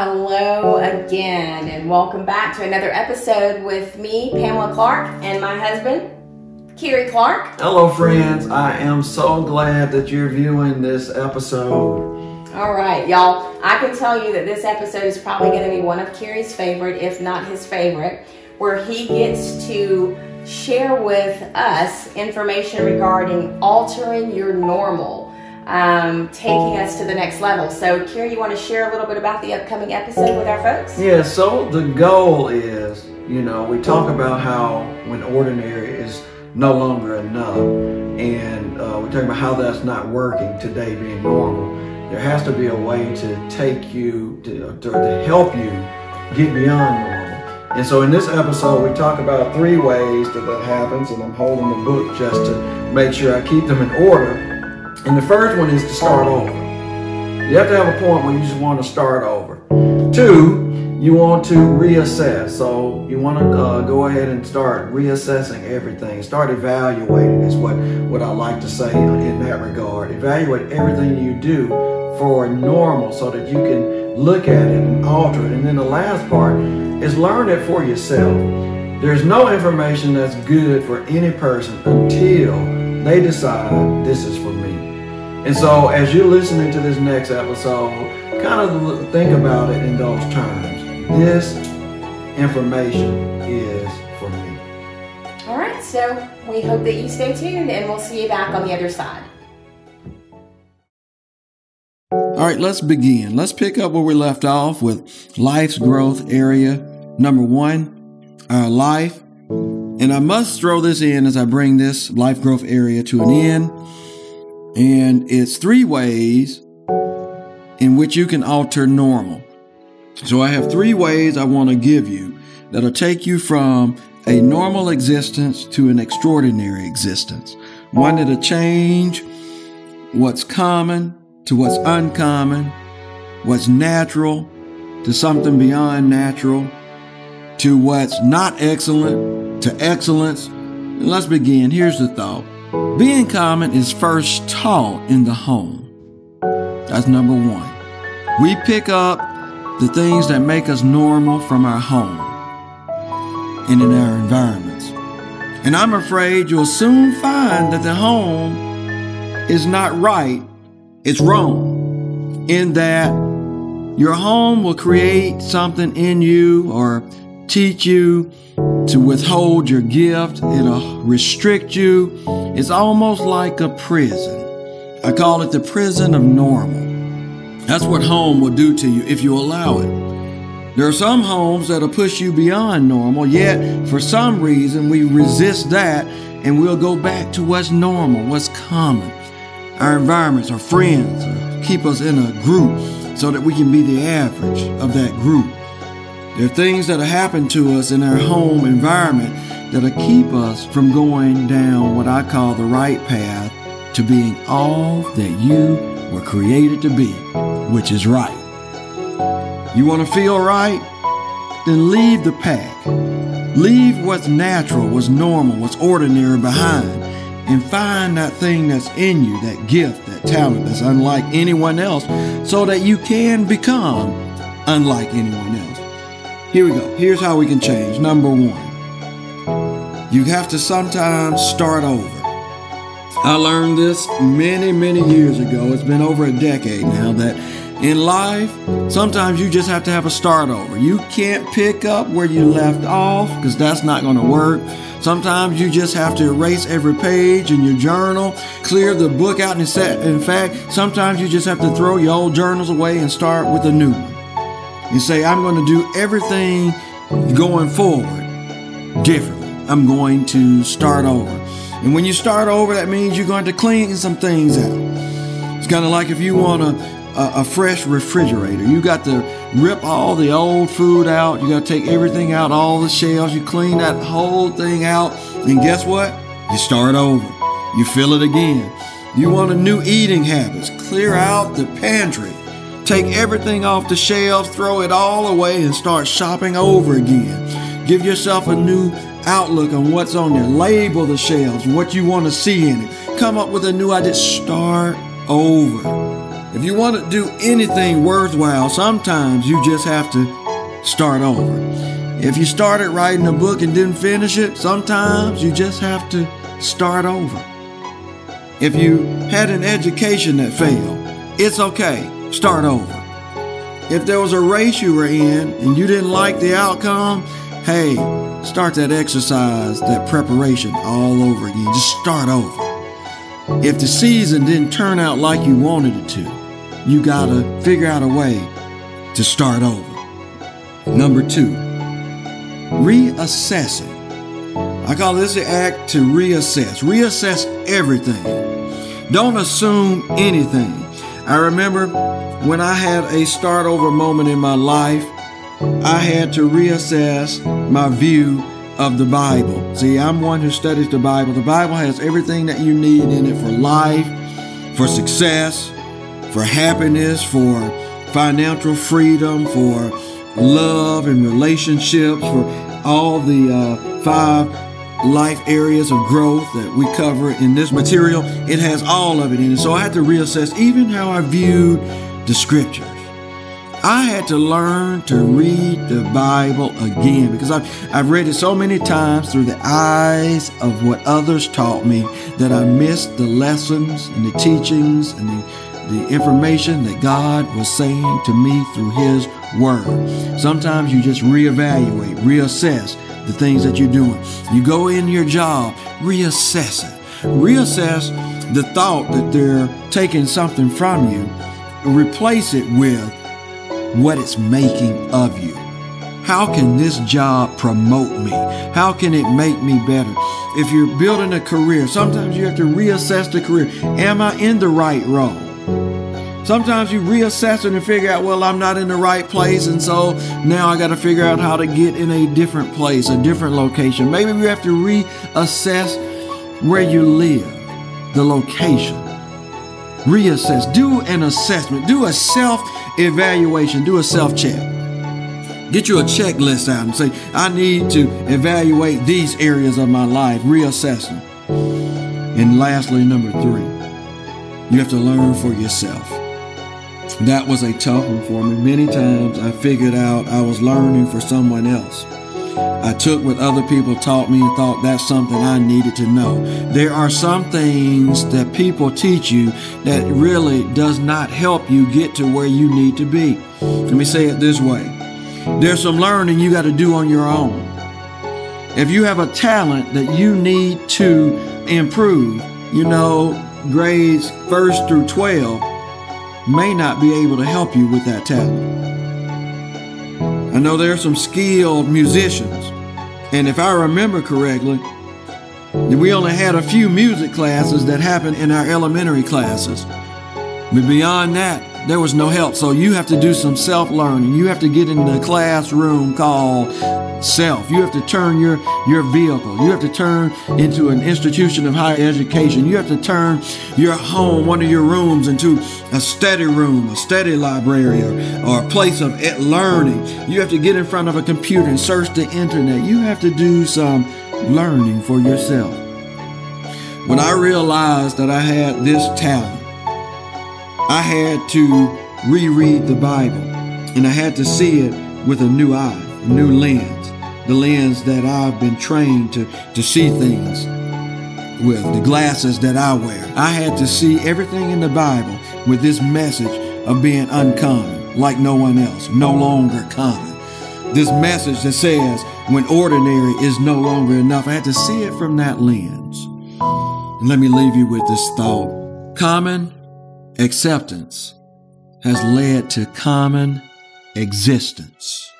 Hello again, and welcome back to another episode with me, Pamela Clark, and my husband, Kiri Clark. Hello, friends. I am so glad that you're viewing this episode. All right, y'all. I can tell you that this episode is probably going to be one of Kiri's favorite, if not his favorite, where he gets to share with us information regarding altering your normal um, taking us to the next level. So, Kira, you want to share a little bit about the upcoming episode with our folks? Yeah, so the goal is, you know, we talk about how when ordinary is no longer enough, and uh, we talk about how that's not working today being normal. There has to be a way to take you, to, to, to help you get beyond normal. And so in this episode, we talk about three ways that that happens, and I'm holding the book just to make sure I keep them in order. And the first one is to start over. You have to have a point where you just want to start over. Two, you want to reassess. So you want to uh, go ahead and start reassessing everything. Start evaluating is what, what I like to say in that regard. Evaluate everything you do for normal so that you can look at it and alter it. And then the last part is learn it for yourself. There's no information that's good for any person until they decide this is for. And so, as you're listening to this next episode, kind of think about it in those terms. This information is for me. All right, so we hope that you stay tuned and we'll see you back on the other side. All right, let's begin. Let's pick up where we left off with life's growth area. Number one, our life. And I must throw this in as I bring this life growth area to an end and it's three ways in which you can alter normal. So I have three ways I want to give you that'll take you from a normal existence to an extraordinary existence. One that'll change what's common to what's uncommon, what's natural to something beyond natural, to what's not excellent to excellence. And let's begin. Here's the thought. Being common is first taught in the home. That's number one. We pick up the things that make us normal from our home and in our environments. And I'm afraid you'll soon find that the home is not right, it's wrong. In that your home will create something in you or teach you to withhold your gift, it'll restrict you. It's almost like a prison. I call it the prison of normal. That's what home will do to you if you allow it. There are some homes that'll push you beyond normal, yet for some reason we resist that and we'll go back to what's normal, what's common. Our environments, our friends, keep us in a group so that we can be the average of that group. There are things that have happened to us in our home environment that'll keep us from going down what I call the right path to being all that you were created to be, which is right. You want to feel right? Then leave the pack. Leave what's natural, what's normal, what's ordinary behind, and find that thing that's in you, that gift, that talent that's unlike anyone else, so that you can become unlike anyone else. Here we go. Here's how we can change. Number one, you have to sometimes start over. I learned this many, many years ago. It's been over a decade now that in life, sometimes you just have to have a start over. You can't pick up where you left off because that's not going to work. Sometimes you just have to erase every page in your journal, clear the book out, and set. In fact, sometimes you just have to throw your old journals away and start with a new one and say, I'm going to do everything going forward differently. I'm going to start over. And when you start over, that means you're going to clean some things out. It's kind of like if you want a, fresh refrigerator, you got to rip all the old food out. You got to take everything out, all the shelves. You clean that whole thing out. And guess what? You start over. You fill it again. You want a new eating habits. Clear out the pantry. Take everything off the shelves, throw it all away, and start shopping over again. Give yourself a new outlook on what's on there. Label the shelves, what you want to see in it. Come up with a new idea. Start over. If you want to do anything worthwhile, sometimes you just have to start over. If you started writing a book and didn't finish it, sometimes you just have to start over. If you had an education that failed, it's okay, start over. If there was a race you were in and you didn't like the outcome, hey, start that exercise, that preparation all over again. Just start over. If the season didn't turn out like you wanted it to, you gotta figure out a way to start over. Number two, reassessing. I call this the act to reassess. Reassess everything. Don't assume anything. I remember when I had a start over moment in my life, I had to reassess my view of the Bible. See, I'm one who studies the Bible. The Bible has everything that you need in it for life, for success, for happiness, for financial freedom, for love and relationships, for all the uh, five life areas of growth that we cover in this material. It has all of it in it. So I had to reassess even how I viewed the scriptures. I had to learn to read the Bible again because I've, I've read it so many times through the eyes of what others taught me that I missed the lessons and the teachings and the, the information that God was saying to me through His Word. Sometimes you just reevaluate, reassess the things that you're doing. You go in your job, reassess it. Reassess the thought that they're taking something from you, replace it with what it's making of you. How can this job promote me? How can it make me better? If you're building a career, sometimes you have to reassess the career. Am I in the right role? Sometimes you reassess it and figure out, well, I'm not in the right place, and so now I got to figure out how to get in a different place, a different location. Maybe you have to reassess where you live, the location. Reassess, do an assessment, do a self evaluation, do a self check. Get you a checklist out and say, I need to evaluate these areas of my life, reassess them. And lastly, number three, you have to learn for yourself. That was a tough one for me. Many times I figured out I was learning for someone else. I took what other people taught me and thought that's something I needed to know. There are some things that people teach you that really does not help you get to where you need to be. Let me say it this way. There's some learning you got to do on your own. If you have a talent that you need to improve, you know, grades 1st through 12, may not be able to help you with that talent. I know there are some skilled musicians, and if I remember correctly, we only had a few music classes that happened in our elementary classes. But beyond that, there was no help. So you have to do some self learning. You have to get in the classroom called self. You have to turn your, your vehicle. You have to turn into an institution of higher education. You have to turn your home, one of your rooms, into a study room, a study library, or, or a place of learning. You have to get in front of a computer and search the internet. You have to do some learning for yourself. When I realized that I had this talent, I had to reread the Bible and I had to see it with a new eye, a new lens, the lens that I've been trained to, to see things with, the glasses that I wear. I had to see everything in the Bible with this message of being uncommon, like no one else, no longer common. This message that says when ordinary is no longer enough. I had to see it from that lens. And let me leave you with this thought. Common acceptance has led to common existence.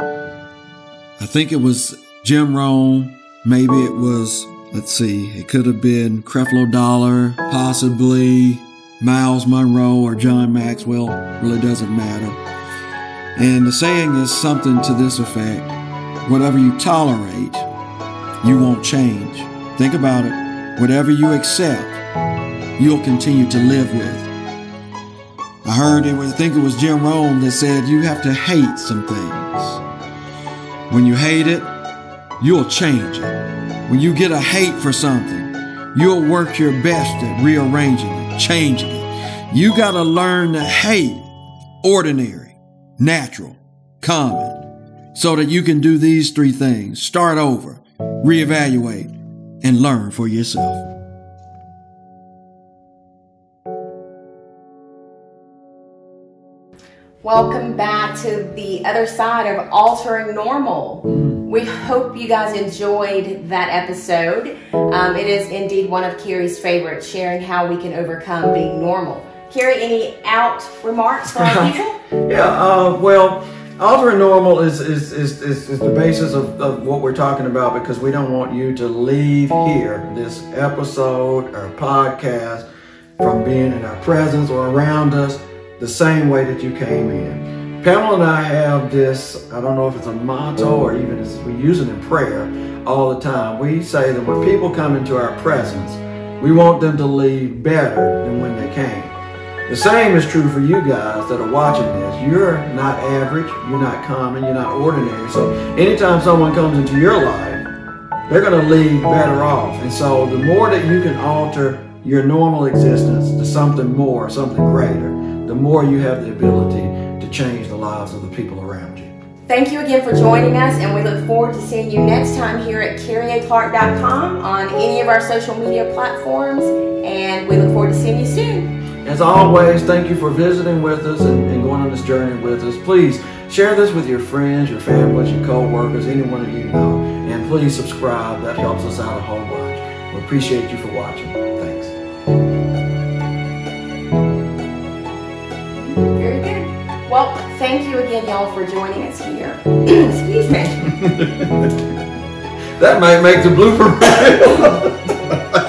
I think it was Jim Rohn, maybe it was, let's see, it could have been Creflo Dollar, possibly Myles Munroe or John Maxwell, really doesn't matter. And the saying is something to this effect whatever you tolerate, you won't change. Think about it. Whatever you accept, you'll continue to live with. I heard it, I think it was Jim Rohn that said you have to hate some things. When you hate it, you'll change it. When you get a hate for something, you'll work your best at rearranging it, changing it. You got to learn to hate ordinary, natural, common, so that you can do these three things start over, reevaluate, and learn for yourself. Welcome back to the other side of altering normal. We hope you guys enjoyed that episode. Um, it is indeed one of Carrie's favorites, sharing how we can overcome being normal. Carrie, any out remarks for our people? yeah, uh, well, altering normal is, is, is, is, is the basis of, of what we're talking about because we don't want you to leave here, this episode or podcast, from being in our presence or around us the same way that you came in. Pamela and I have this, I don't know if it's a motto or even as we use it in prayer all the time. We say that when people come into our presence, we want them to leave better than when they came. The same is true for you guys that are watching this. You're not average, you're not common, you're not ordinary. So anytime someone comes into your life, they're going to leave better off. And so the more that you can alter your normal existence to something more, something greater, the more you have the ability to change the lives of the people around you. Thank you again for joining us, and we look forward to seeing you next time here at CarrieClark.com on any of our social media platforms, and we look forward to seeing you soon. As always, thank you for visiting with us and, and going on this journey with us. Please share this with your friends, your families, your co-workers, anyone that you know, and please subscribe. That helps us out a whole bunch. We appreciate you for watching. Thank you again, y'all, for joining us here. Excuse me. that might make the blooper.